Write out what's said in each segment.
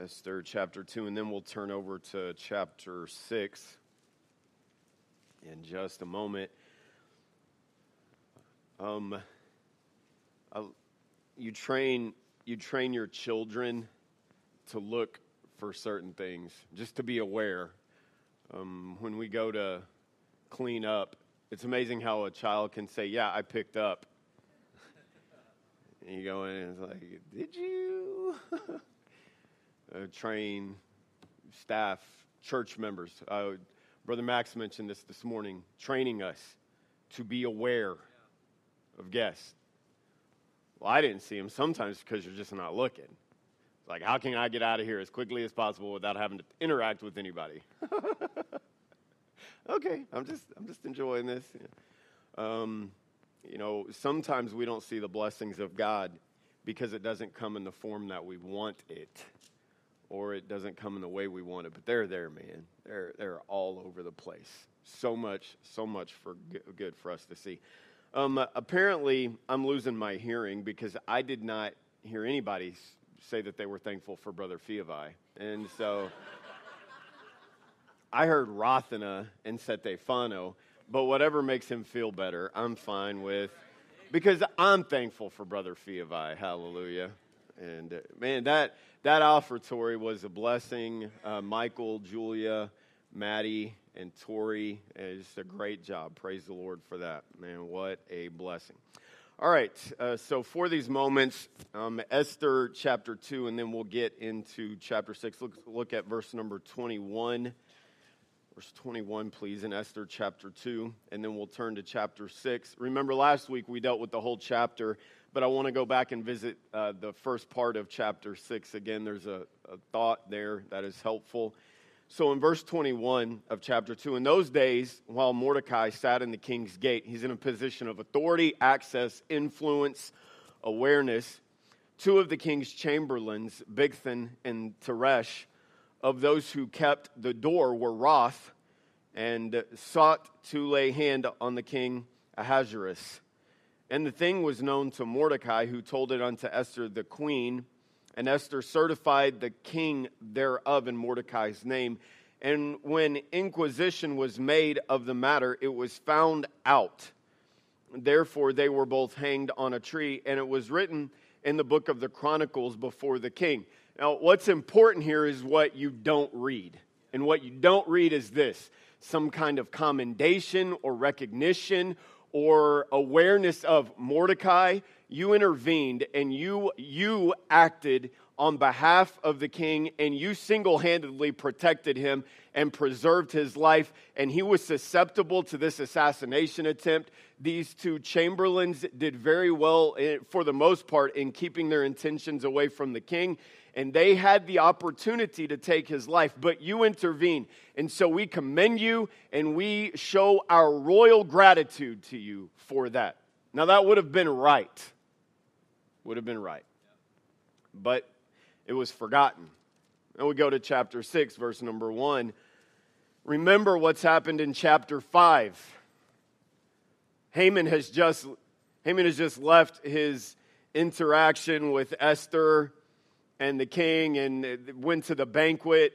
Esther chapter 2, and then we'll turn over to chapter 6 in just a moment. Um, you train you train your children to look for certain things, just to be aware. Um, when we go to clean up, it's amazing how a child can say, "Yeah, I picked up," and you go in and it's like, "Did you?" uh, train staff, church members. Uh, Brother Max mentioned this this morning, training us to be aware of guests. Well, I didn't see them sometimes because you're just not looking. It's like, how can I get out of here as quickly as possible without having to interact with anybody? okay, I'm just, I'm just enjoying this. Um, you know, sometimes we don't see the blessings of God because it doesn't come in the form that we want it or it doesn't come in the way we want it. But they're there, man. They're they're all over the place. So much, so much for good for us to see. Um, apparently, I'm losing my hearing because I did not hear anybody say that they were thankful for Brother Fiavai, and so I heard Rothana and Sete Fano. But whatever makes him feel better, I'm fine with because I'm thankful for Brother Fiavai. Hallelujah. And uh, man, that that offertory was a blessing. Uh, Michael, Julia, Maddie, and Tori, just a great job. Praise the Lord for that. Man, what a blessing. All right, uh, so for these moments, um, Esther chapter 2, and then we'll get into chapter 6. Look, look at verse number 21. Verse 21, please, in Esther chapter 2, and then we'll turn to chapter 6. Remember, last week we dealt with the whole chapter but I want to go back and visit uh, the first part of chapter 6 again. There's a, a thought there that is helpful. So, in verse 21 of chapter 2, in those days, while Mordecai sat in the king's gate, he's in a position of authority, access, influence, awareness. Two of the king's chamberlains, Bigthan and Teresh, of those who kept the door were wroth and sought to lay hand on the king Ahasuerus. And the thing was known to Mordecai, who told it unto Esther the queen. And Esther certified the king thereof in Mordecai's name. And when inquisition was made of the matter, it was found out. Therefore, they were both hanged on a tree, and it was written in the book of the Chronicles before the king. Now, what's important here is what you don't read. And what you don't read is this some kind of commendation or recognition or awareness of Mordecai, you intervened and you, you acted on behalf of the king and you single handedly protected him and preserved his life. And he was susceptible to this assassination attempt. These two chamberlains did very well, eh, for the most part, in keeping their intentions away from the king and they had the opportunity to take his life, but you intervened. And so we commend you and we show our royal gratitude to you for that. Now, that would have been right. Would have been right. But it was forgotten. And we go to chapter 6, verse number 1. Remember what's happened in chapter 5. Haman has just Haman has just left his interaction with Esther and the king and went to the banquet.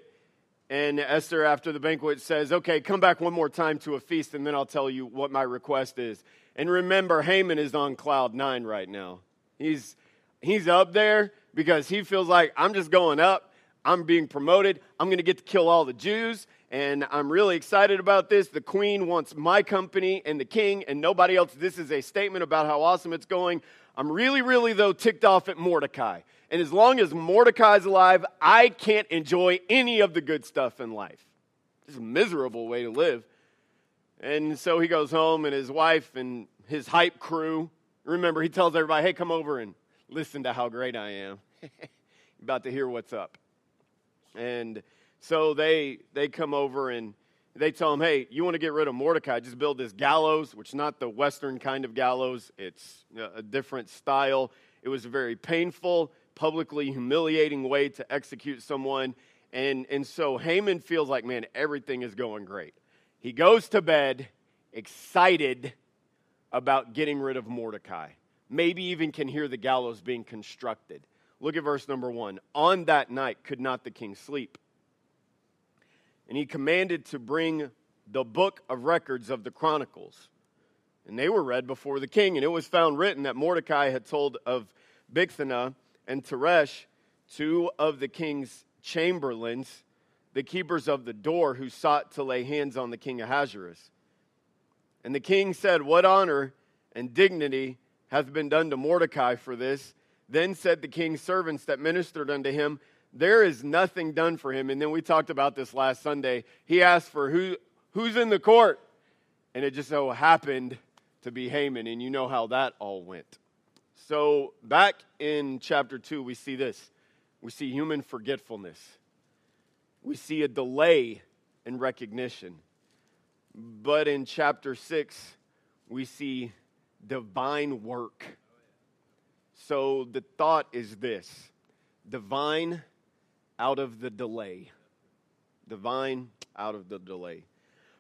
And Esther, after the banquet, says, Okay, come back one more time to a feast, and then I'll tell you what my request is. And remember, Haman is on cloud nine right now. He's, he's up there because he feels like I'm just going up. I'm being promoted. I'm going to get to kill all the Jews. And I'm really excited about this. The queen wants my company and the king and nobody else. This is a statement about how awesome it's going. I'm really, really, though, ticked off at Mordecai. And as long as Mordecai's alive, I can't enjoy any of the good stuff in life. It's a miserable way to live. And so he goes home, and his wife and his hype crew remember, he tells everybody, hey, come over and listen to how great I am. about to hear what's up. And so they, they come over and they tell him, hey, you want to get rid of Mordecai, just build this gallows, which is not the Western kind of gallows, it's a different style. It was very painful, publicly humiliating way to execute someone. And, and so Haman feels like, man, everything is going great. He goes to bed excited about getting rid of Mordecai. Maybe even can hear the gallows being constructed. Look at verse number one. On that night could not the king sleep. And he commanded to bring the book of records of the Chronicles. And they were read before the king. And it was found written that Mordecai had told of Bigthana and Teresh, two of the king's chamberlains, the keepers of the door, who sought to lay hands on the king of Ahasuerus. And the king said, What honor and dignity hath been done to Mordecai for this? Then said the king's servants that ministered unto him, There is nothing done for him. And then we talked about this last Sunday. He asked for who, who's in the court? And it just so happened to be Haman. And you know how that all went. So, back in chapter 2, we see this we see human forgetfulness, we see a delay in recognition. But in chapter 6, we see divine work. So, the thought is this divine out of the delay. Divine out of the delay.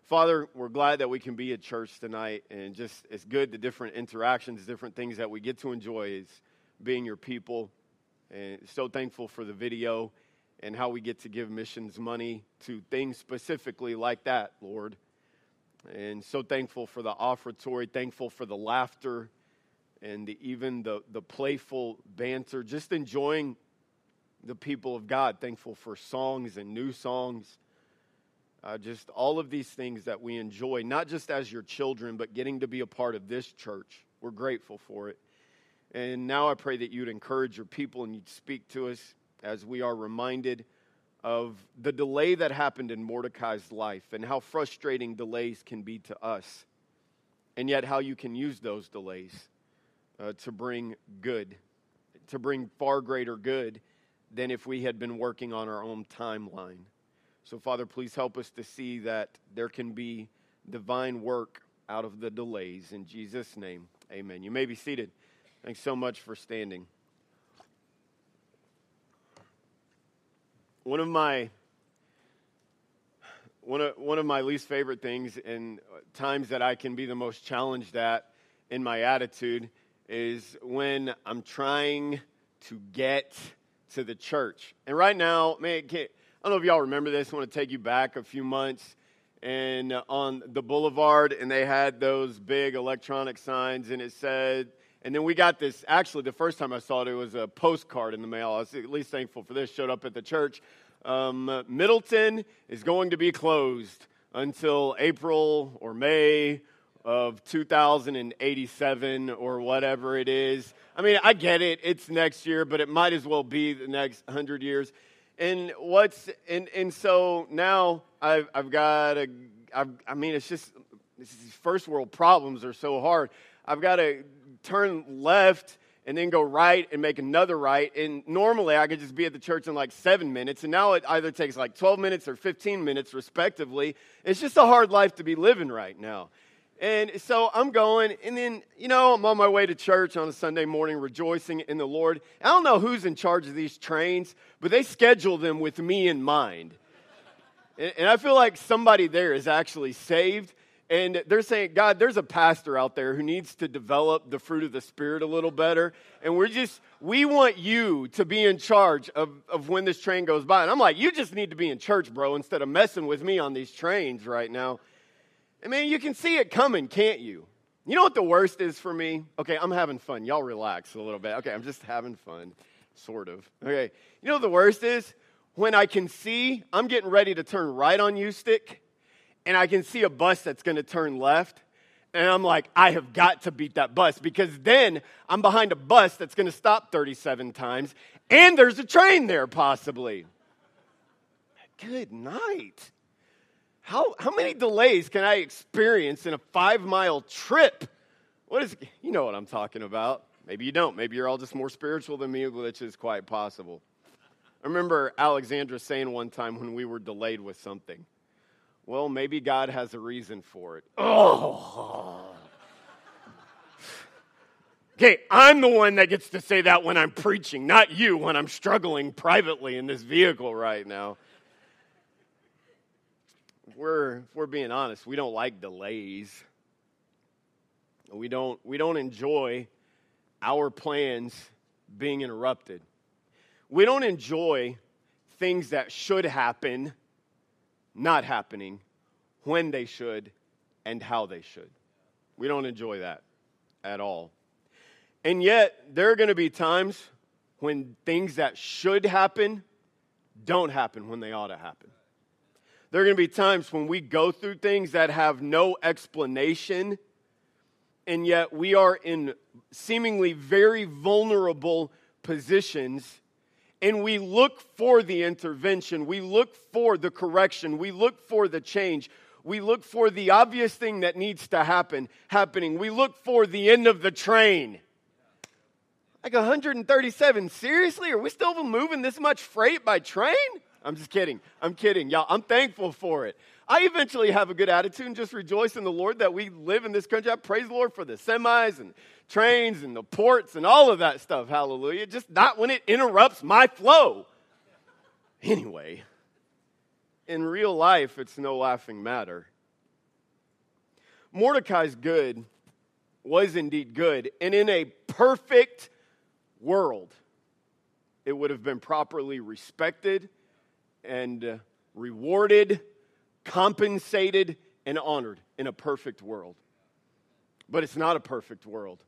Father, we're glad that we can be at church tonight, and just it's good the different interactions, different things that we get to enjoy is being your people. And so thankful for the video and how we get to give missions money to things specifically like that, Lord. And so thankful for the offertory, thankful for the laughter and the, even the, the playful banter, just enjoying the people of God, thankful for songs and new songs uh, just all of these things that we enjoy, not just as your children, but getting to be a part of this church. We're grateful for it. And now I pray that you'd encourage your people and you'd speak to us as we are reminded of the delay that happened in Mordecai's life and how frustrating delays can be to us, and yet how you can use those delays uh, to bring good, to bring far greater good than if we had been working on our own timeline. So, Father, please help us to see that there can be divine work out of the delays. In Jesus' name, amen. You may be seated. Thanks so much for standing. One of my one of, one of my least favorite things and times that I can be the most challenged at in my attitude is when I'm trying to get to the church. And right now, man, I don't know if y'all remember this. I want to take you back a few months and uh, on the boulevard, and they had those big electronic signs, and it said, and then we got this. Actually, the first time I saw it, it was a postcard in the mail. I was at least thankful for this. Showed up at the church. Um, Middleton is going to be closed until April or May of 2087 or whatever it is. I mean, I get it. It's next year, but it might as well be the next 100 years and what's and and so now I've I've got a I've, I mean it's just these first world problems are so hard. I've got to turn left and then go right and make another right. And normally I could just be at the church in like seven minutes, and now it either takes like 12 minutes or 15 minutes, respectively. It's just a hard life to be living right now. And so I'm going, and then, you know, I'm on my way to church on a Sunday morning, rejoicing in the Lord. I don't know who's in charge of these trains, but they schedule them with me in mind. And, I feel like somebody there is actually saved. And they're saying, God, there's a pastor out there who needs to develop the fruit of the Spirit a little better. And we're just, we want you to be in charge of, of when this train goes by. And I'm like, you just need to be in church, bro, instead of messing with me on these trains right now. I mean, you can see it coming, can't you? You know what the worst is for me? Okay, I'm having fun. Y'all relax a little bit. Okay, I'm just having fun, sort of. Okay, you know what the worst is? When I can see I'm getting ready to turn right on Ustick, and I can see a bus that's to turn left, and I'm like, I have got to beat that bus because then I'm behind a bus that's to stop 37 times, and there's a train there possibly. Good night. How, how many delays can I experience in a five mile trip? What is, you know what I'm talking about. Maybe you don't. Maybe you're all just more spiritual than me, which is quite possible. I remember Alexandra saying one time when we were delayed with something, well, maybe God has a reason for it. Oh. Okay, I'm the one that gets to say that when I'm preaching, not you when I'm struggling privately in this vehicle right now we're, if we're being honest, we don't like delays. We don't, we don't enjoy our plans being interrupted. we don't enjoy things that should happen not happening when they should and how they should. We don't enjoy that at all. And yet, there are going to be times when things that should happen don't happen when they ought to happen. There are going to be times when we go through things that have no explanation, and yet we are in seemingly very vulnerable positions, and we look for the intervention, we look for the correction, we look for the change. We look for the obvious thing that needs to happen happening. We look for the end of the train. Like 137. Seriously? Are we still moving this much freight by train? I'm just kidding. I'm kidding. Y'all, I'm thankful for it. I eventually have a good attitude and just rejoice in the Lord that we live in this country. I praise the Lord for the semis and trains and the ports and all of that stuff. Hallelujah. Just not when it interrupts my flow. Anyway, in real life, it's no laughing matter. Mordecai's good was indeed good, and in a perfect world, it would have been properly respected and uh, rewarded, compensated, and honored in a perfect world. But it's not a perfect world.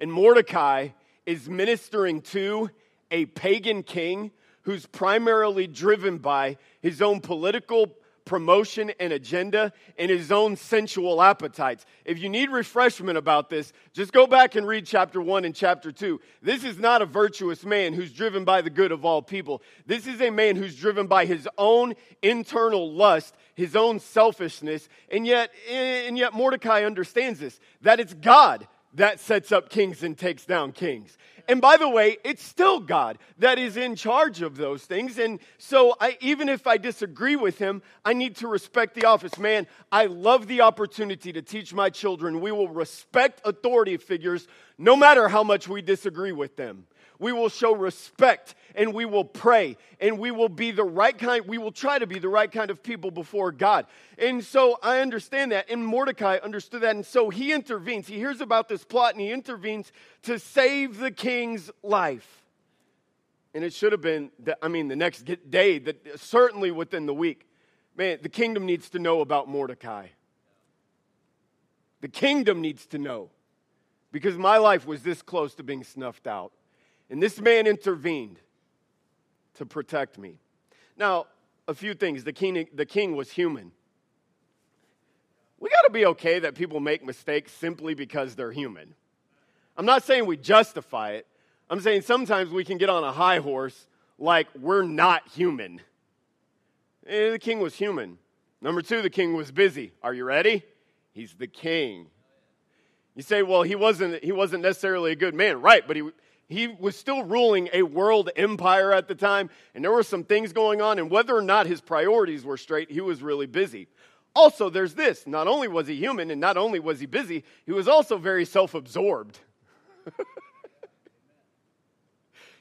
And Mordecai is ministering to a pagan king who's primarily driven by his own political promotion and agenda and his own sensual appetites. If you need refreshment about this, just go back and read chapter 1 and chapter 2. This is not a virtuous man who's driven by the good of all people. This is a man who's driven by his own internal lust, his own selfishness, and yet and yet Mordecai understands this that it's God that sets up kings and takes down kings. And by the way, it's still God that is in charge of those things. And so, I, even if I disagree with him, I need to respect the office. Man, I love the opportunity to teach my children. We will respect authority figures no matter how much we disagree with them we will show respect and we will pray and we will be the right kind, we will try to be the right kind of people before God. And so I understand that. And Mordecai understood that. And so he intervenes. He hears about this plot and he intervenes to save the king's life. And it should have been, the, I mean, the next day, that certainly within the week. Man, the kingdom needs to know about Mordecai. The kingdom needs to know because my life was this close to being snuffed out. And this man intervened to protect me. Now, a few things. The king, the king was human. We got to be okay that people make mistakes simply because they're human. I'm not saying we justify it. I'm saying sometimes we can get on a high horse like we're not human. And eh, the king was human. Number two, the king was busy. Are you ready? He's the king. You say, well, he wasn't, he wasn't necessarily a good man. Right, but he, he was still ruling a world empire at the time, and there were some things going on, and whether or not his priorities were straight, he was really busy. Also, there's this not only was he human, and not only was he busy, he was also very self absorbed.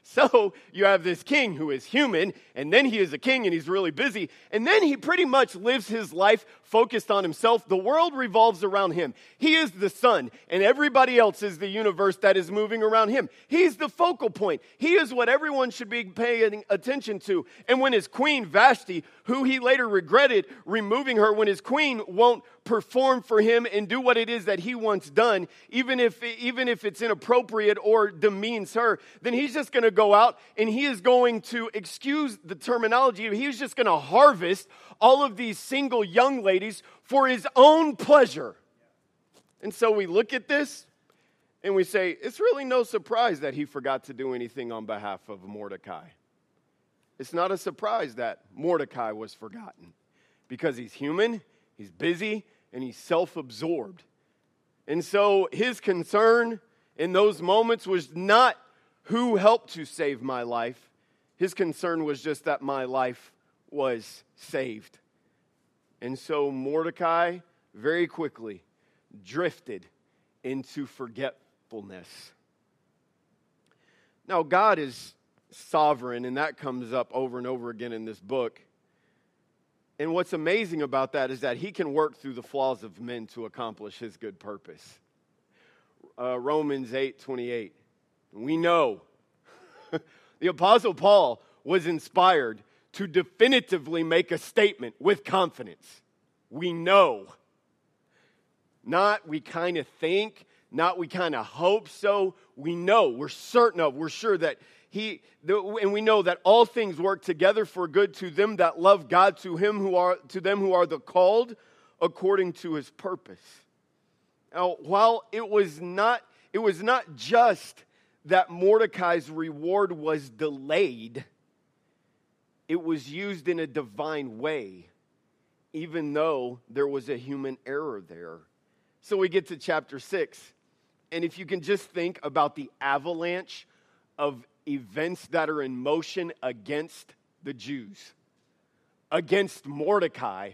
So you have this king who is human, and then he is a king and he's really busy, and then he pretty much lives his life focused on himself. The world revolves around him. He is the sun, and everybody else is the universe that is moving around him. He's the focal point. He is what everyone should be paying attention to. And when his queen, Vashti, who he later regretted removing her, when his queen won't perform for him and do what it is that he wants done, even if, even if it's inappropriate or demeans her, then he's just going to go out and he is going to, excuse the terminology, he's just going to harvest all of these single young ladies for his own pleasure. And so we look at this and we say, it's really no surprise that he forgot to do anything on behalf of Mordecai. It's not a surprise that Mordecai was forgotten because he's human, he's busy, and he's self absorbed. And so his concern in those moments was not who helped to save my life, his concern was just that my life was saved. And so Mordecai very quickly drifted into forgetfulness. Now, God is sovereign, and that comes up over and over again in this book. And what's amazing about that is that he can work through the flaws of men to accomplish his good purpose. Uh, Romans 8 28. We know The Apostle Paul was inspired to definitively make a statement with confidence. We know. Not we kind of think, not we kind of hope so. We know, we're certain of, we're sure that he and we know that all things work together for good to them that love God, to him who are to them who are the called according to his purpose. Now, while it was not it was not just that Mordecai's reward was delayed, it was used in a divine way, even though there was a human error there. So we get to chapter 6. And if you can just think about the avalanche of events that are in motion against the Jews, against Mordecai,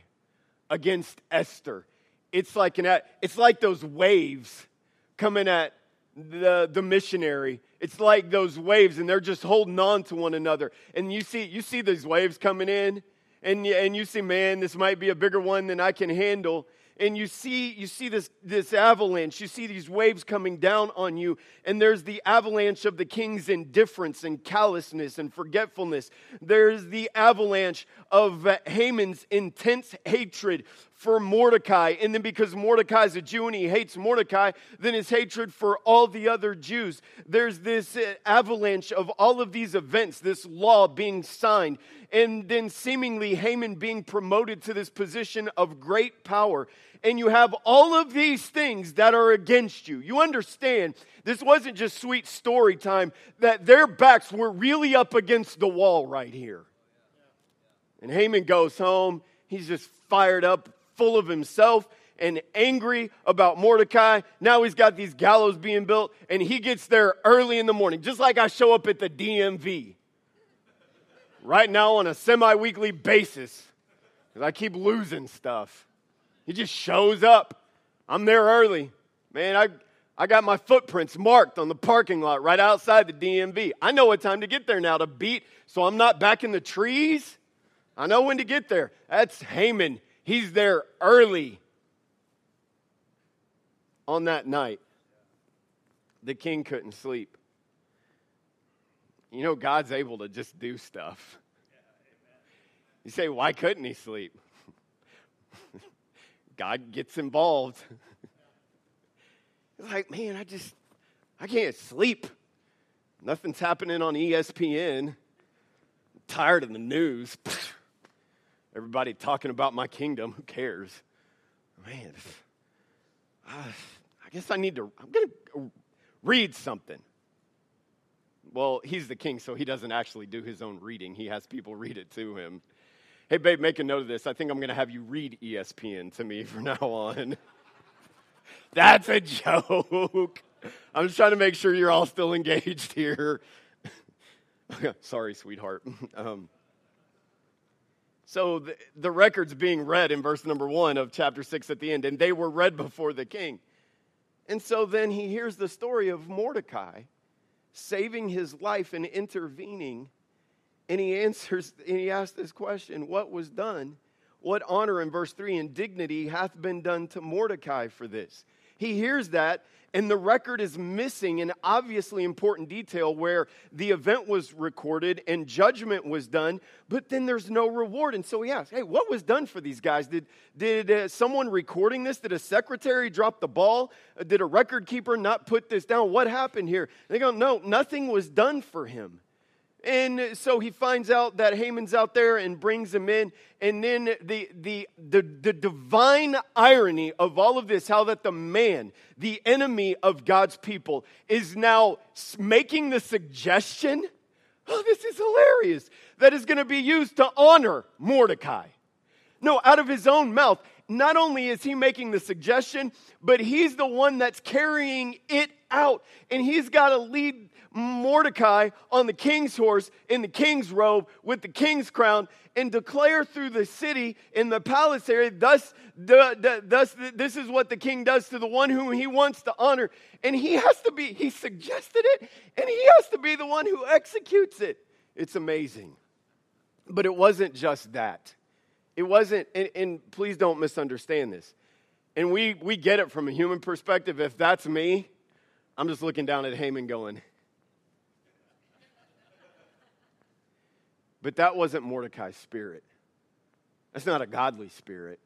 against Esther. It's like, an, it's like those waves coming at the, the missionary. It's like those waves, and they're just holding on to one another. And you see, you see these waves coming in, and, and you see, man, this might be a bigger one than I can handle and you see you see this this avalanche you see these waves coming down on you and there's the avalanche of the king's indifference and callousness and forgetfulness there's the avalanche of Haman's intense hatred for Mordecai. And then because Mordecai's a Jew and he hates Mordecai, then his hatred for all the other Jews. There's this uh, avalanche of all of these events, this law being signed, and then seemingly Haman being promoted to this position of great power. And you have all of these things that are against you. You understand, this wasn't just sweet story time, that their backs were really up against the wall right here. And Haman goes home. He's just fired up, full of himself and angry about Mordecai. Now he's got these gallows being built, and he gets there early in the morning, just like I show up at the DMV right now on a semi weekly basis because I keep losing stuff. He just shows up. I'm there early. Man, I, I got my footprints marked on the parking lot right outside the DMV. I know what time to get there now to beat so I'm not back in the trees. I know when to get there. That's Haman He's there early on that night. The king couldn't sleep. You know, God's able to just do stuff. You say, why couldn't he sleep? God gets involved. It's like, man, I just, I can't sleep. Nothing's happening on ESPN. I'm tired of the news. Everybody talking about my kingdom. Who cares? Man, I guess I need to, I'm going to read something. Well, he's the king, so he doesn't actually do his own reading. He has people read it to him. Hey, babe, make a note of this. I think I'm going to have you read ESPN to me from now on. That's a joke. I'm just trying to make sure you're all still engaged here. Sorry, sweetheart. Um, so the, the record's being read in verse number one of chapter six at the end, and they were read before the king. And so then he hears the story of Mordecai saving his life and intervening. And he answers, and he asks this question What was done? What honor, in verse 3, and dignity hath been done to Mordecai for this? He hears that, and the record is missing an obviously important detail where the event was recorded and judgment was done, but then there's no reward. And so he asks, Hey, what was done for these guys? Did, did uh, someone recording this? Did a secretary drop the ball? Did a record keeper not put this down? What happened here? they go, No, nothing was done for him. And so he finds out that Haman's out there and brings him in. And then the, the, the, the, divine irony of all of this, how that the man, the enemy of God's people, is now making the suggestion oh, this is hilarious, that is going to be used to honor Mordecai. No, out of his own mouth. Not only is he making the suggestion, but he's the one that's carrying it out. And he's got to lead Mordecai on the king's horse in the king's robe with the king's crown and declare through the city in the palace area, thus, thus this is what the king does to the one whom he wants to honor. And he has to be, he suggested it, and he has to be the one who executes it. It's amazing. But it wasn't just that. It wasn't, and, and please don't misunderstand this. And we, we get it from a human perspective. If that's me, I'm just looking down at Haman going, But that wasn't Mordecai's spirit. That's not a godly spirit.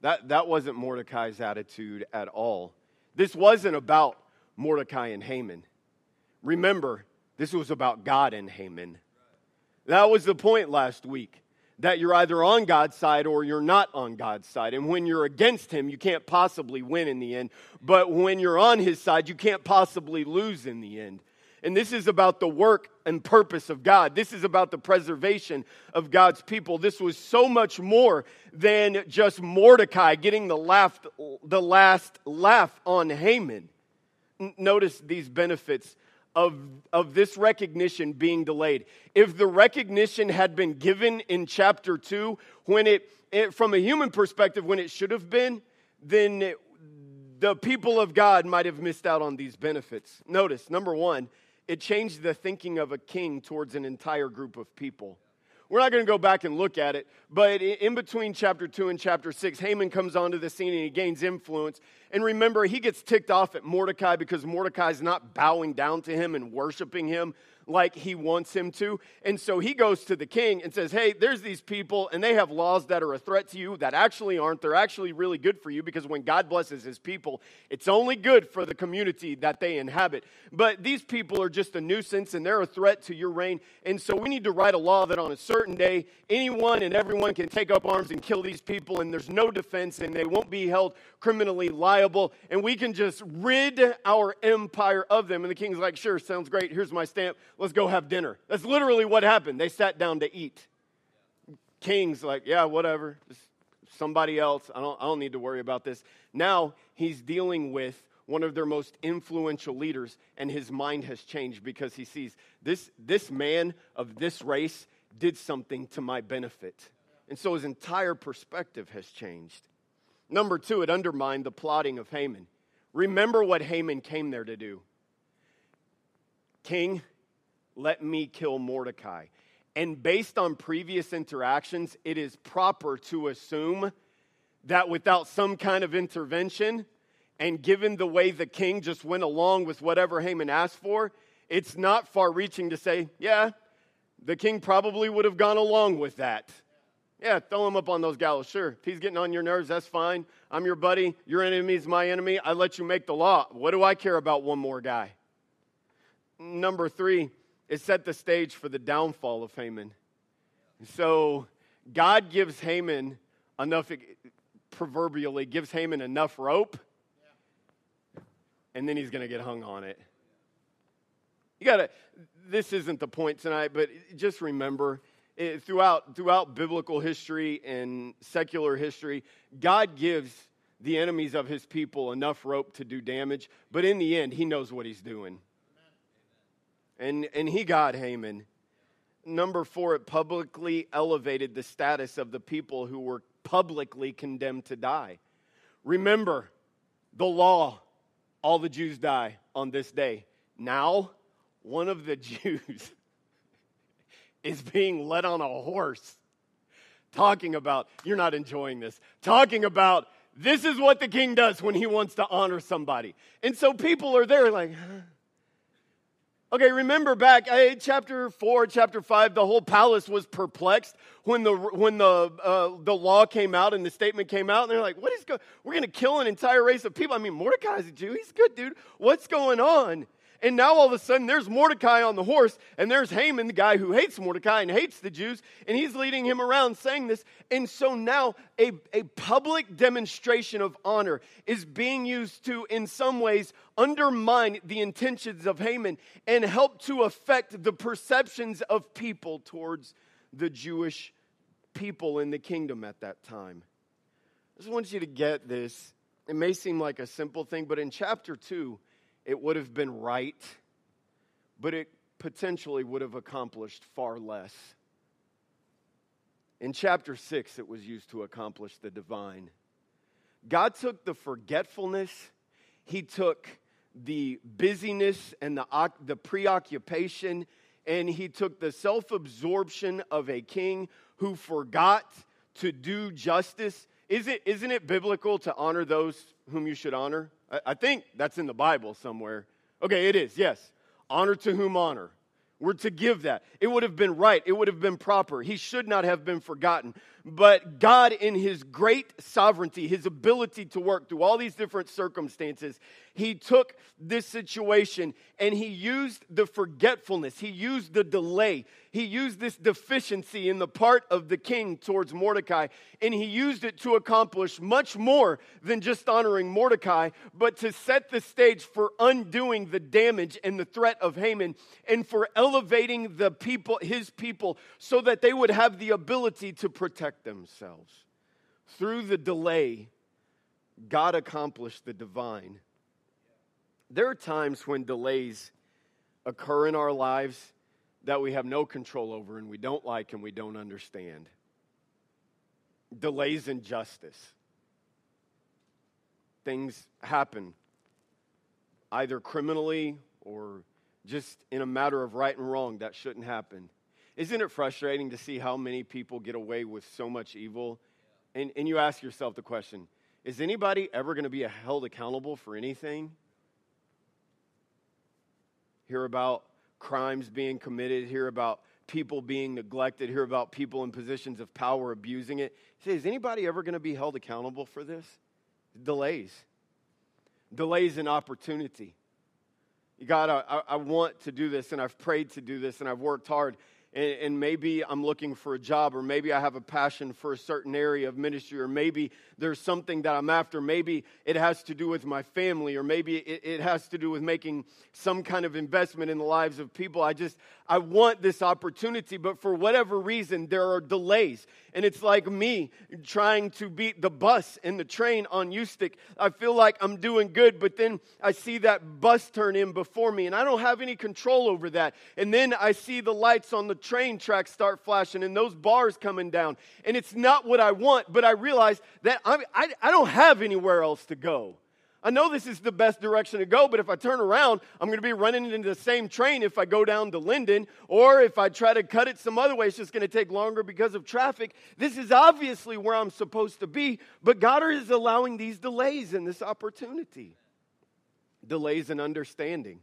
That, that wasn't Mordecai's attitude at all. This wasn't about Mordecai and Haman. Remember, this was about God and Haman. That was the point last week that you're either on God's side or you're not on God's side. And when you're against Him, you can't possibly win in the end. But when you're on His side, you can't possibly lose in the end. And this is about the work and purpose of God. This is about the preservation of God's people. This was so much more than just Mordecai getting the, laugh, the last laugh on Haman. Notice these benefits of, of this recognition being delayed. If the recognition had been given in chapter 2, when it, it from a human perspective, when it should have been, then it, the people of God might have missed out on these benefits. Notice, number one, it changed the thinking of a king towards an entire group of people. We're not going to go back and look at it, but in between chapter 2 and chapter 6, Haman comes onto the scene and he gains influence. And remember, he gets ticked off at Mordecai because Mordecai's not bowing down to him and worshiping him like he wants him to. And so he goes to the king and says, Hey, there's these people, and they have laws that are a threat to you that actually aren't. They're actually really good for you because when God blesses his people, it's only good for the community that they inhabit. But these people are just a nuisance and they're a threat to your reign. And so we need to write a law that on a certain day, anyone and everyone can take up arms and kill these people, and there's no defense, and they won't be held criminally liable, and we can just rid our empire of them. And the king's like, Sure, sounds great. Here's my stamp let's go have dinner. That's literally what happened. They sat down to eat. King's like, yeah, whatever. Just somebody else. I don't, I don't need to worry about this. Now he's dealing with one of their most influential leaders, and his mind has changed because he sees this, this man of this race did something to my benefit. And so his entire perspective has changed. Number two, it undermined the plotting of Haman. Remember what Haman came there to do. King, let me kill Mordecai. And based on previous interactions, it is proper to assume that without some kind of intervention, and given the way the king just went along with whatever Haman asked for, it's not far reaching to say, yeah, the king probably would have gone along with that. Yeah, throw him up on those gallows. Sure. If he's getting on your nerves, that's fine. I'm your buddy. Your enemy is my enemy. I let you make the law. What do I care about one more guy? Number three, it set the stage for the downfall of Haman. So God gives Haman enough, proverbially, gives Haman enough rope, and then he's going to get hung on it. You got to, this isn't the point tonight, but just remember it, throughout, throughout biblical history and secular history, God gives the enemies of his people enough rope to do damage, but in the end, he knows what he's doing and, and he got Haman. Number four, it publicly elevated the status of the people who were publicly condemned to die. Remember, the law, all the Jews die on this day. Now, one of the Jews is being led on a horse, talking about, you're not enjoying this, talking about this is what the king does when he wants to honor somebody. And so people are there like, huh? Okay, remember back uh, chapter 4, chapter 5, the whole palace was perplexed when the, when the, uh, the law came out and the statement came out. And they're like, what is going We're going to kill an entire race of people. I mean, Mordecai's a Jew. He's good, dude. What's going on? And now all of a sudden there's Mordecai on the horse, and there's Haman, the guy who hates Mordecai and hates the Jews, and he's leading him around saying this. And so now a, a public demonstration of honor is being used to, in some ways, undermine the intentions of Haman and help to affect the perceptions of people towards the Jewish people in the kingdom at that time. I just want you to get this. It may seem like a simple thing, but in chapter 2, it would have been right, but it potentially would have accomplished far less. In chapter 6, it was used to accomplish the divine. God took the forgetfulness, He took the busyness and the, the preoccupation, and He took the self absorption of a king who forgot to do justice. Is it, isn't it biblical to honor those whom you should honor? I, I think that's in the Bible somewhere. Okay, it is, yes. Honor to whom honor. were to give that. It would have been right. It would have been proper. He should not have been forgotten. But God, in His great sovereignty, His ability to work through all these different circumstances, He took this situation and He used the forgetfulness, He used the delay, He used this deficiency in the part of the king towards Mordecai, and He used it to accomplish much more than just honoring Mordecai, but to set the stage for undoing the damage and the threat of Haman and for elevating the people, His people, so that they would have the ability to protect protect themselves. Through the delay, God accomplished the divine. There are times when delays occur in our lives that we have no control over and we don't like and we don't understand. Delays in justice. Things happen either criminally or just in a matter of right and wrong that shouldn't happen. Isn't it frustrating to see how many people get away with so much evil? And, and you ask yourself the question is anybody ever going to be held accountable for anything? Hear about crimes being committed, hear about people being neglected, hear about people in positions of power abusing it. Say, is anybody ever going to be held accountable for this? Delays. Delays in opportunity. God, I, I want to do this, and I've prayed to do this, and I've worked hard and, and, maybe I'm looking for a job, or maybe I have a passion for a certain area of ministry, or maybe there's something that I'm after. Maybe it has to do with my family, or maybe it, it has to do with making some kind of investment in the lives of people. I just, I want this opportunity, but for whatever reason, there are delays. And it's like me trying to beat the bus and the train on Ustick. I feel like I'm doing good, but then I see that bus turn in before me, and I don't have any control over that. And then I see the lights on the train tracks start flashing and those bars coming down. And it's not what I want, but I realize that I, I, I don't have anywhere else to go. I know this is the best direction to go, but if I turn around, I'm going to be running into the same train if I go down to Linden, or if I try to cut it some other way, it's just going to take longer because of traffic. This is obviously where I'm supposed to be, but God is allowing these delays and this opportunity. Delays in understanding.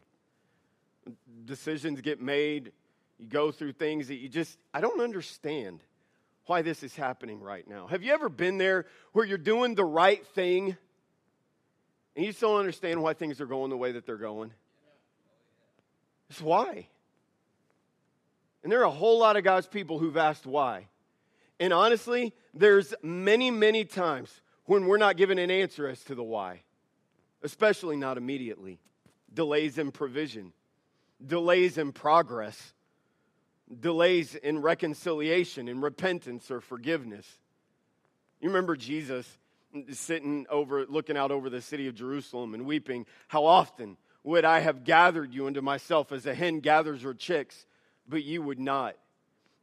Decisions get made, you go through things that you just, I don't understand why this is happening right now. Have you ever been there where you're doing the right thing and you still understand why things are going the way that they're going? It's why. And there are a whole lot of God's people who've asked why. And honestly, there's many, many times when we're not given an answer as to the why, especially not immediately. Delays in provision, delays in progress, delays in reconciliation, in repentance or forgiveness. You remember Jesus sitting over, looking out over the city of Jerusalem and weeping, How often would I have gathered you unto myself as a hen gathers her chicks, but you would not?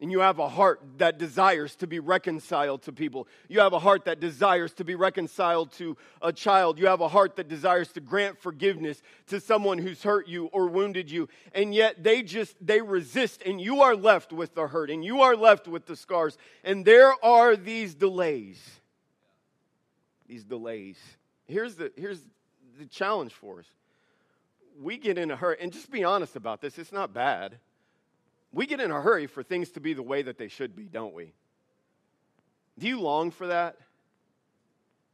And you have a heart that desires to be reconciled to people. You have a heart that desires to be reconciled to a child. You have a heart that desires to grant forgiveness to someone who's hurt you or wounded you. And yet they just, they resist, and you are left with the hurt, and you are left with the scars. And there are these delays. These delays. Here's the, here's the challenge for us. We get in a hurry, and just be honest about this, it's not bad we get in a hurry for things to be the way that they should be, don't we? Do you long for that?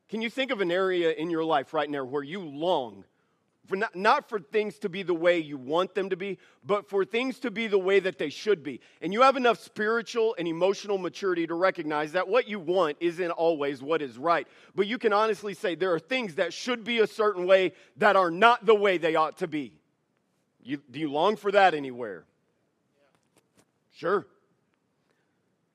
Can you think of an area in your life right now where you long for not, not for things to be the way you want them to be, but for things to be the way that they should be? And you have enough spiritual and emotional maturity to recognize that what you want isn't always what is right. But you can honestly say there are things that should be a certain way that are not the way they ought to be. You, do you long for that anywhere? Sure.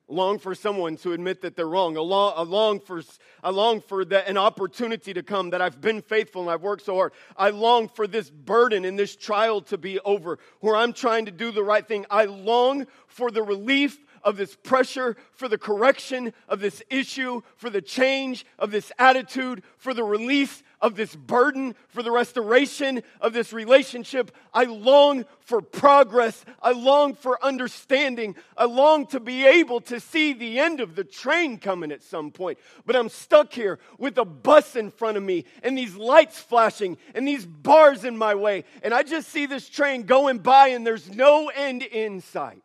long for someone to admit that they're wrong. I long, long for, I long for an opportunity to come that I've been faithful and I've worked so hard. I long for this burden and this trial to be over where I'm trying to do the right thing. I long for the relief of this pressure for the correction of this issue, for the change of this attitude, for the release of this burden, for the restoration of this relationship. I long for progress. I long for understanding. I long to be able to see the end of the train coming at some point. But I'm stuck here with a bus in front of me and these lights flashing and these bars in my way. And I just see this train going by and there's no end in sight.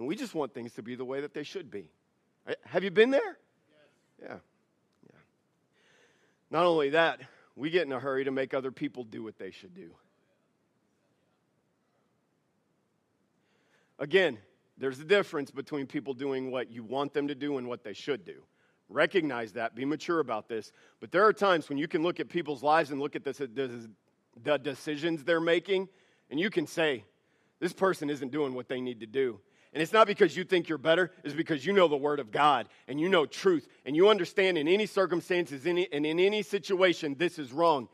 And we just want things to be the way that they should be. Eh, have you been there? Yeah. Yeah. Not only that, we get in a hurry to make other people do what they should do. Again, there's a difference between people doing what you want them to do and what they should do. Recognize that, be mature about this. But there are times when you can look at people's lives and look at this, the decisions they're making, and you can say, this person isn't doing what they need to do. And it's not because you think you're better, it's because you know the Word of God and you know truth and you understand in any circumstances and in any situation this is wrong.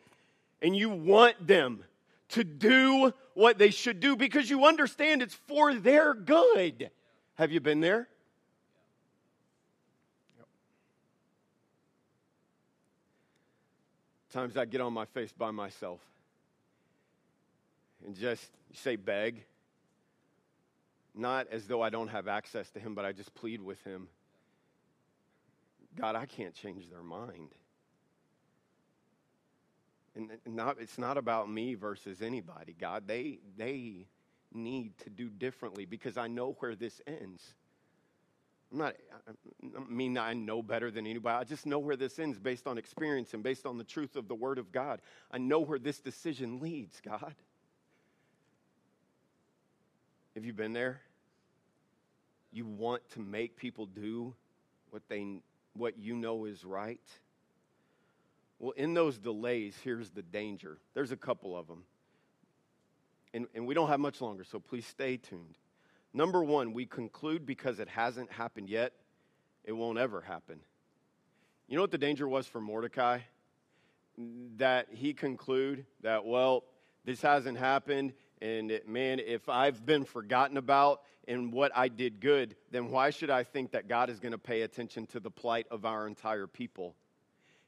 And you want them to do what they should do because you understand it's for their good. Have you been there? Times I get on my face by myself and just say beg not as though I don't have access to Him, but I just plead with Him God, I can't change their mind. And not, it's not about me versus anybody, God. They, they need to do differently because I know where this ends. I'm not, I mean, I know better than anybody. I just know where this ends based on experience and based on the truth of the Word of God. I know where this decision leads, God. Have you been there? You want to make people do what, they, what you know is right? Well, in those delays, here's the danger. There's a couple of them. And, and we don't have much longer, so please stay tuned. Number one, we conclude because it hasn't happened yet, it won't ever happen. You know what the danger was for Mordecai? That he conclude that, well, this hasn't happened, and man, if I've been forgotten about and what I did good, then why should I think that God is going to pay attention to the plight of our entire people?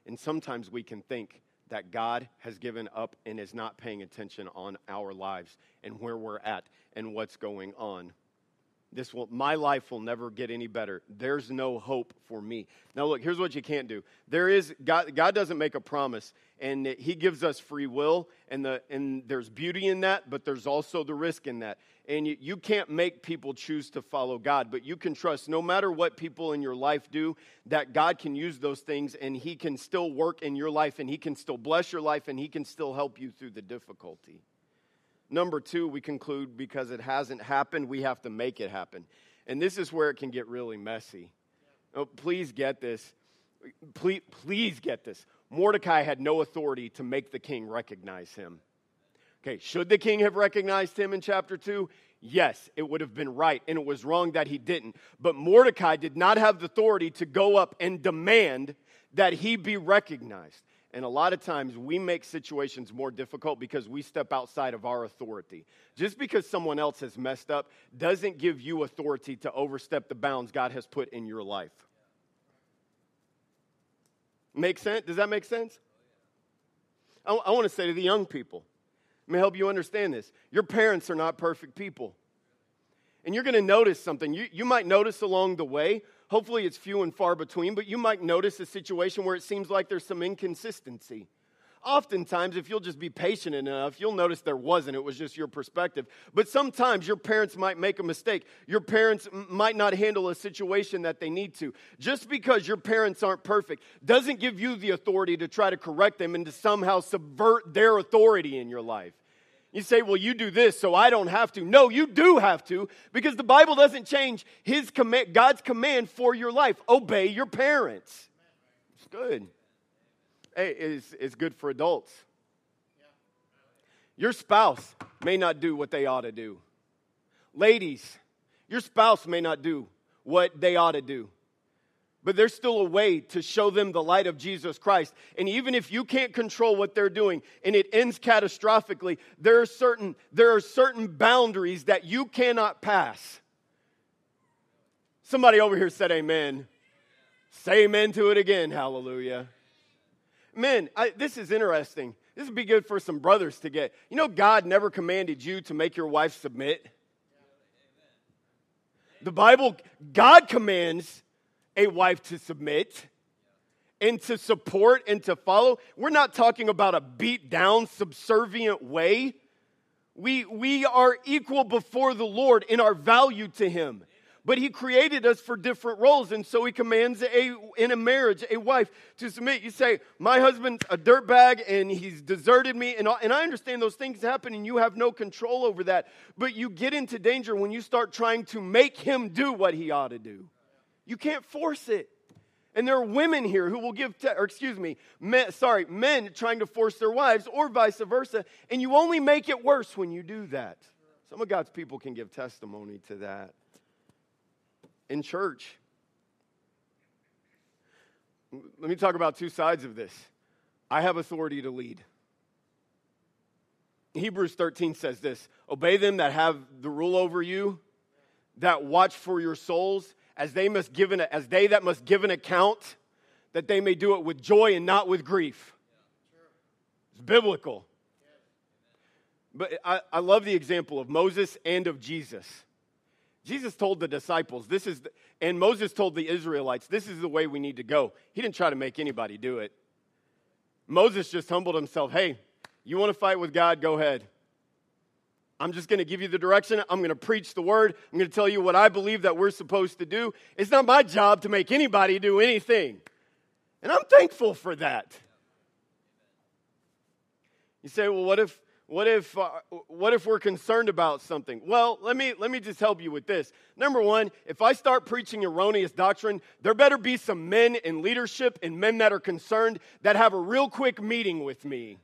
And sometimes we can think that God has given up and is not paying attention on our lives and where we're at and what's going on. This will, my life will never get any better. There's no hope for me. Now, look, here's what you can't do. There is, God, God doesn't make a promise, and He gives us free will, and, the, and there's beauty in that, but there's also the risk in that. And you, you can't make people choose to follow God, but you can trust no matter what people in your life do, that God can use those things, and He can still work in your life, and He can still bless your life, and He can still help you through the difficulty. Number two, we conclude because it hasn't happened, we have to make it happen. And this is where it can get really messy. Oh, please get this. Please, please get this. Mordecai had no authority to make the king recognize him. Okay, should the king have recognized him in chapter 2? Yes, it would have been right, and it was wrong that he didn't. But Mordecai did not have the authority to go up and demand that he be recognized. And a lot of times we make situations more difficult because we step outside of our authority. Just because someone else has messed up doesn't give you authority to overstep the bounds God has put in your life. Make sense? Does that make sense? I, I want to say to the young people, let me help you understand this. Your parents are not perfect people. And you're going to notice something. You, you might notice along the way Hopefully, it's few and far between, but you might notice a situation where it seems like there's some inconsistency. Oftentimes, if you'll just be patient enough, you'll notice there wasn't. It was just your perspective. But sometimes your parents might make a mistake. Your parents might not handle a situation that they need to. Just because your parents aren't perfect doesn't give you the authority to try to correct them and to somehow subvert their authority in your life. You say, well, you do this, so I don't have to. No, you do have to, because the Bible doesn't change his command, God's command for your life. Obey your parents. It's good. It's, it's good for adults. Your spouse may not do what they ought to do. Ladies, your spouse may not do what they ought to do but there's still a way to show them the light of Jesus Christ. And even if you can't control what they're doing and it ends catastrophically, there are certain, there are certain boundaries that you cannot pass. Somebody over here said amen. Say amen to it again. Hallelujah. Men, I, this is interesting. This would be good for some brothers to get. You know, God never commanded you to make your wife submit. The Bible, God commands a wife to submit and to support and to follow. We're not talking about a beat down, subservient way. We, we are equal before the Lord in our value to Him but he created us for different roles and so he commands a in a marriage a wife to submit. You say my husband's a dirtbag and he's deserted me and, and i understand those things happen and you have no control over that but you get into danger when you start trying to make him do what he ought to do. You can't force it. And there are women here who will give, te- or excuse me, men, sorry, men trying to force their wives, or vice versa, and you only make it worse when you do that. Some of God's people can give testimony to that in church. Let me talk about two sides of this. I have authority to lead. Hebrews 13 says this Obey them that have the rule over you, that watch for your souls, as they, must give an, as they that must give an account, that they may do it with joy and not with grief. It's biblical. But I, I love the example of Moses and of Jesus. Jesus told the disciples, this is, the, and Moses told the Israelites, this is the way we need to go. He didn't try to make anybody do it. Moses just humbled himself. Hey, you want to fight with God? Go ahead. I'm just going to give you the direction. I'm going to preach the word. I'm going to tell you what I believe that we're supposed to do. It's not my job to make anybody do anything. And I'm thankful for that. You say, well, what if what if, uh, what if we're concerned about something? Well, let me, let me just help you with this. Number one, if I start preaching erroneous doctrine, there better be some men in leadership and men that are concerned that have a real quick meeting with me.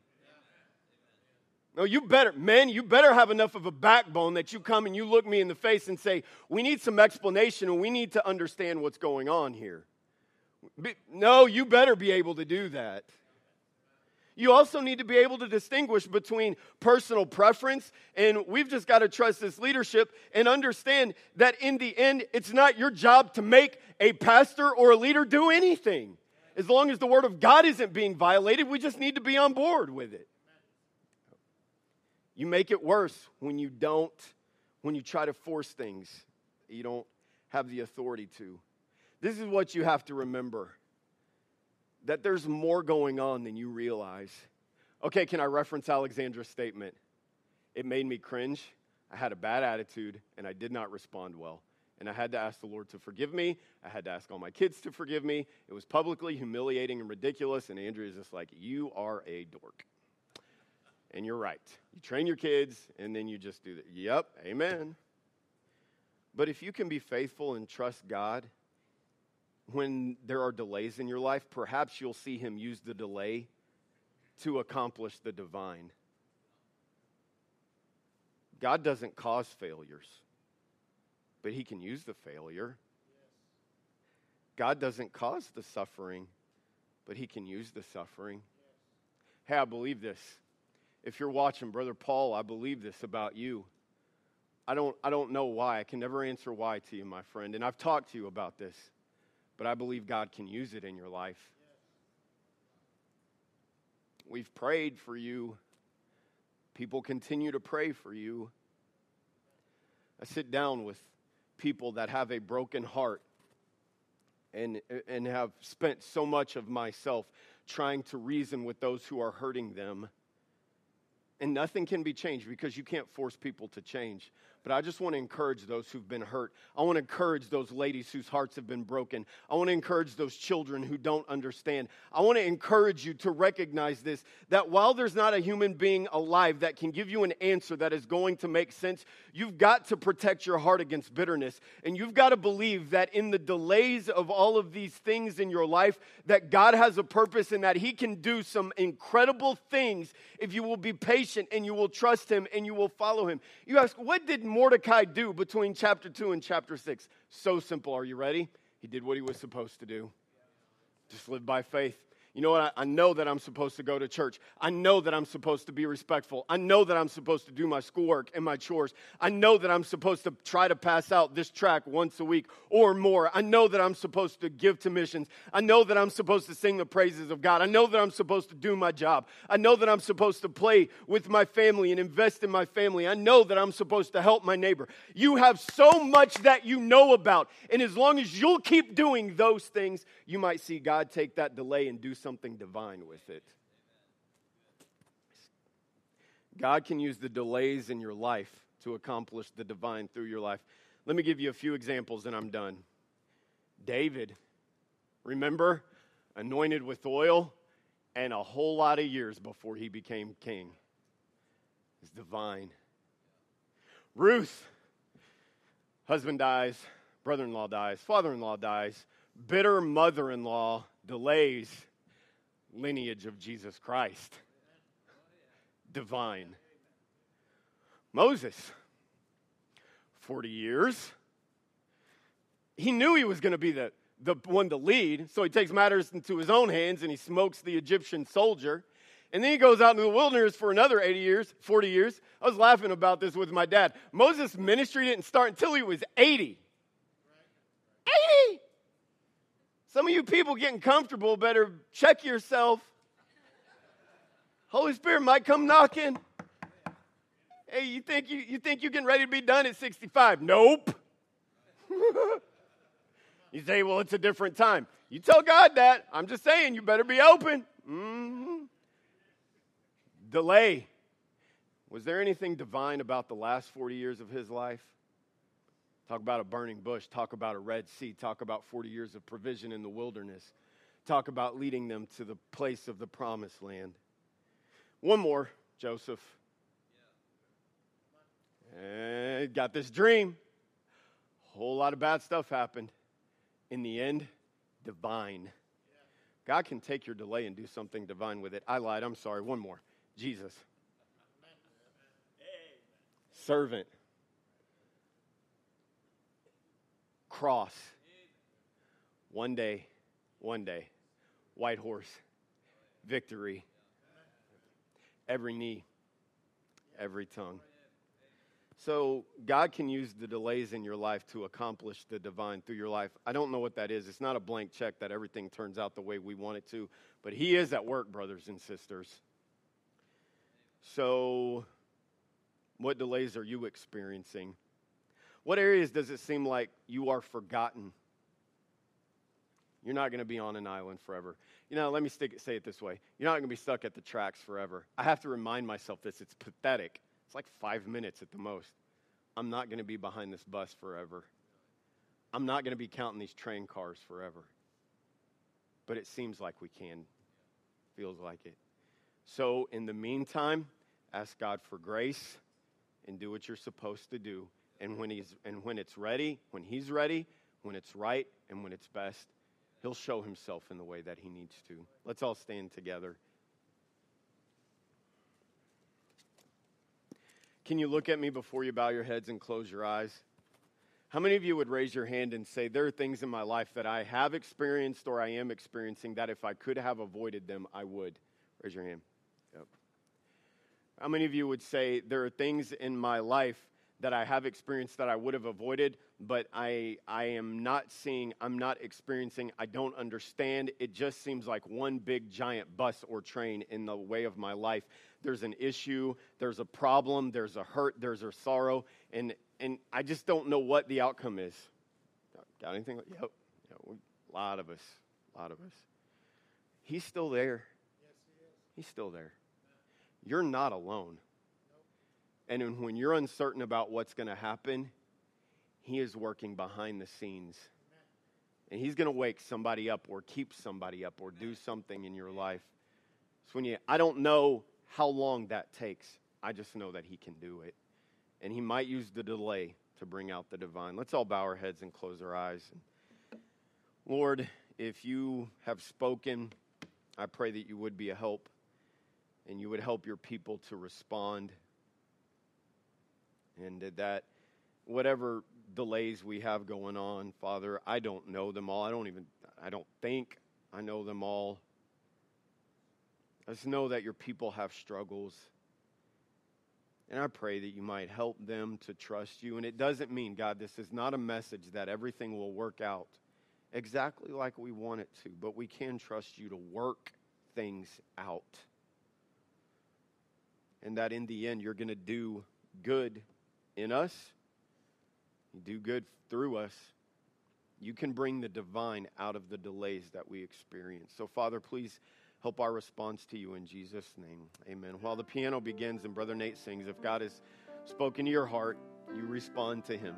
No, you better, men, you better have enough of a backbone that you come and you look me in the face and say, we need some explanation and we need to understand what's going on here. No, you better be able to do that. You also need to be able to distinguish between personal preference and we've just got to trust this leadership and understand that in the end, it's not your job to make a pastor or a leader do anything. As long as the word of God isn't being violated, we just need to be on board with it. You make it worse when you don't, when you try to force things you don't have the authority to. This is what you have to remember that there's more going on than you realize. Okay, can I reference Alexandra's statement? It made me cringe. I had a bad attitude and I did not respond well. And I had to ask the Lord to forgive me. I had to ask all my kids to forgive me. It was publicly humiliating and ridiculous. And Andrea's just like, You are a dork. And you're right. You train your kids and then you just do that. Yep, amen. But if you can be faithful and trust God when there are delays in your life, perhaps you'll see him use the delay to accomplish the divine. God doesn't cause failures, but he can use the failure. God doesn't cause the suffering, but he can use the suffering. Hey, I believe this. If you're watching, Brother Paul, I believe this about you. I don't, I don't know why. I can never answer why to you, my friend. And I've talked to you about this but I believe God can use it in your life. We've prayed for you. People continue to pray for you. I sit down with people that have a broken heart and, and have spent so much of myself trying to reason with those who are hurting them. And nothing can be changed because you can't force people to change. But I just want to encourage those who've been hurt. I want to encourage those ladies whose hearts have been broken. I want to encourage those children who don't understand. I want to encourage you to recognize this that while there's not a human being alive that can give you an answer that is going to make sense, you've got to protect your heart against bitterness. And you've got to believe that in the delays of all of these things in your life, that God has a purpose and that He can do some incredible things if you will be patient and you will trust Him and you will follow Him. You ask, what did Mordecai do between chapter 2 and chapter 6? So simple. Are you ready? He did what he was supposed to do. Just live by faith. You know what? I, I know that I'm supposed to go to church. I know that I'm supposed to be respectful. I know that I'm supposed to do my schoolwork and my chores. I know that I'm supposed to try to pass out this track once a week or more. I know that I'm supposed to give to missions. I know that I'm supposed to sing the praises of God. I know that I'm supposed to do my job. I know that I'm supposed to play with my family and invest in my family. I know that I'm supposed to help my neighbor. You have so much that you know about. And as long as you'll keep doing those things, you might see God take that delay and do something divine with it. God can use the delays in your life to accomplish the divine through your life. Let me give you a few examples and I'm done. David, remember, anointed with oil and a whole lot of years before he became king. It's divine. Ruth, husband dies, brother in law dies, father in law dies, bitter mother in law delays lineage of Jesus Christ. Divine. Moses, 40 years. He knew he was going to be the, the one to lead, so he takes matters into his own hands and he smokes the Egyptian soldier. And then he goes out into the wilderness for another 80 years, 40 years. I was laughing about this with my dad. Moses' ministry didn't start until he was 80. 80! Some of you people getting comfortable better check yourself. Holy Spirit might come knocking. Hey, you think you, you think you're getting ready to be done at 65? Nope. you say, well, it's a different time. You tell God that. I'm just saying, you better be open. Mm-hmm. Delay. Was there anything divine about the last 40 years of his life? Talk about a burning bush. Talk about a Red Sea. Talk about 40 years of provision in the wilderness. Talk about leading them to the place of the promised land. One more, Joseph. And got this dream. A Whole lot of bad stuff happened. In the end, divine. God can take your delay and do something divine with it. I lied. I'm sorry. One more. Jesus. Servant. Cross. One day, one day, white horse, victory, every knee, every tongue. So, God can use the delays in your life to accomplish the divine through your life. I don't know what that is. It's not a blank check that everything turns out the way we want it to, but He is at work, brothers and sisters. So, what delays are you experiencing? What areas does it seem like you are forgotten? You're not going to be on an island forever. You know, let me it, say it this way. You're not going to be stuck at the tracks forever. I have to remind myself this. It's pathetic. It's like five minutes at the most. I'm not going to be behind this bus forever. I'm not going to be counting these train cars forever. But it seems like we can. Feels like it. So, in the meantime, ask God for grace and do what you're supposed to do and when he's and when it's ready, when he's ready, when it's right and when it's best, he'll show himself in the way that he needs to. Let's all stand together. Can you look at me before you bow your heads and close your eyes? How many of you would raise your hand and say, There are things in my life that I have experienced or I am experiencing that if I could have avoided them, I would? Raise your hand. Yep. How many of you would say, There are things in my life that I have experienced that I would have avoided, but I, I am not seeing, I'm not experiencing, I don't understand. It just seems like one big giant bus or train in the way of my life. There's an issue, there's a problem, there's a hurt, there's a sorrow, and, and I just don't know what the outcome is. Got anything? Yep. yep. A lot of us, a lot of us. He's still there. Yes, he is. He's still there. You're not alone. And when you're uncertain about what's going to happen, He is working behind the scenes. And He's going to wake somebody up or keep somebody up or do something in your life. So when you, I don't know how long that takes. I just know that He can do it. And He might use the delay to bring out the divine. Let's all bow our heads and close our eyes. Lord, if you have spoken, I pray that you would be a help and you would help your people to respond and that whatever delays we have going on, Father, I don't know them all. I don't even, I don't think I know them all. I just know that your people have struggles. And I pray that you might help them to trust you. And it doesn't mean, God, this is not a message that everything will work out exactly like we want it to, but we can trust you to work things out. And that in the end, you're going to do good in us, you do good through us. You can bring the divine out of the delays that we experience. So, Father, please help our response to you in Jesus' name. Amen. While the piano begins and Brother Nate sings, if God has spoken to your heart, you respond to him.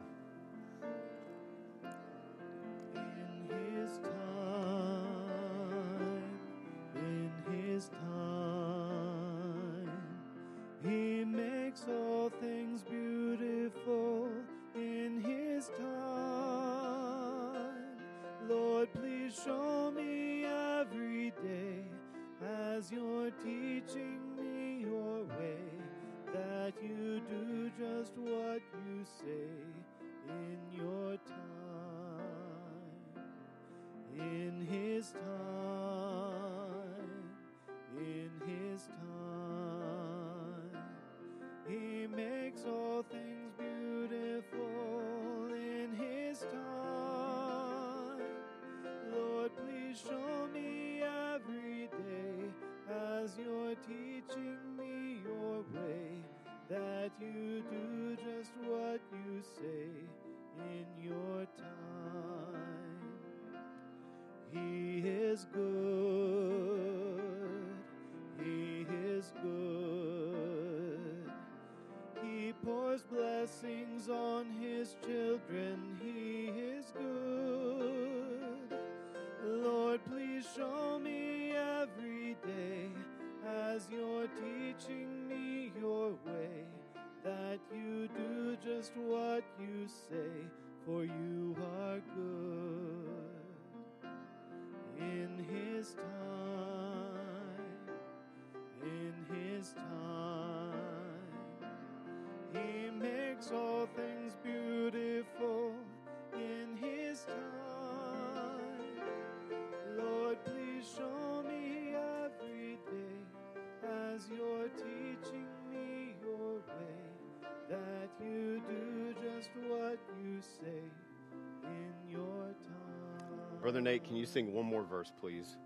blessings on his children Brother Nate, can you sing one more verse, please?